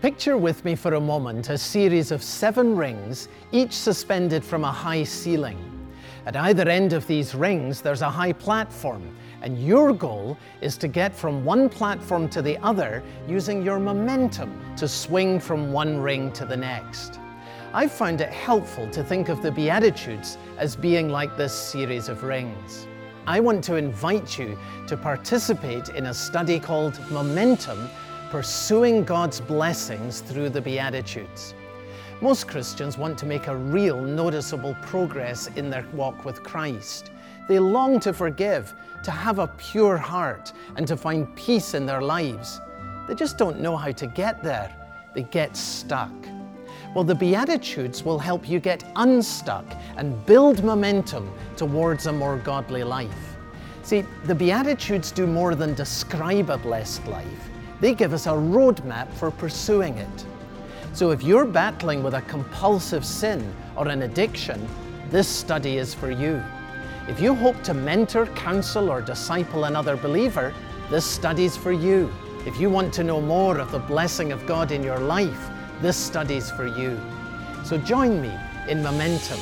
Picture with me for a moment a series of seven rings, each suspended from a high ceiling. At either end of these rings, there's a high platform, and your goal is to get from one platform to the other using your momentum to swing from one ring to the next. I've found it helpful to think of the Beatitudes as being like this series of rings. I want to invite you to participate in a study called Momentum Pursuing God's Blessings Through the Beatitudes. Most Christians want to make a real noticeable progress in their walk with Christ. They long to forgive, to have a pure heart, and to find peace in their lives. They just don't know how to get there. They get stuck. Well, the Beatitudes will help you get unstuck and build momentum towards a more godly life. See, the Beatitudes do more than describe a blessed life, they give us a roadmap for pursuing it. So if you're battling with a compulsive sin or an addiction, this study is for you. If you hope to mentor, counsel, or disciple another believer, this study's for you. If you want to know more of the blessing of God in your life, this study's for you. So join me in Momentum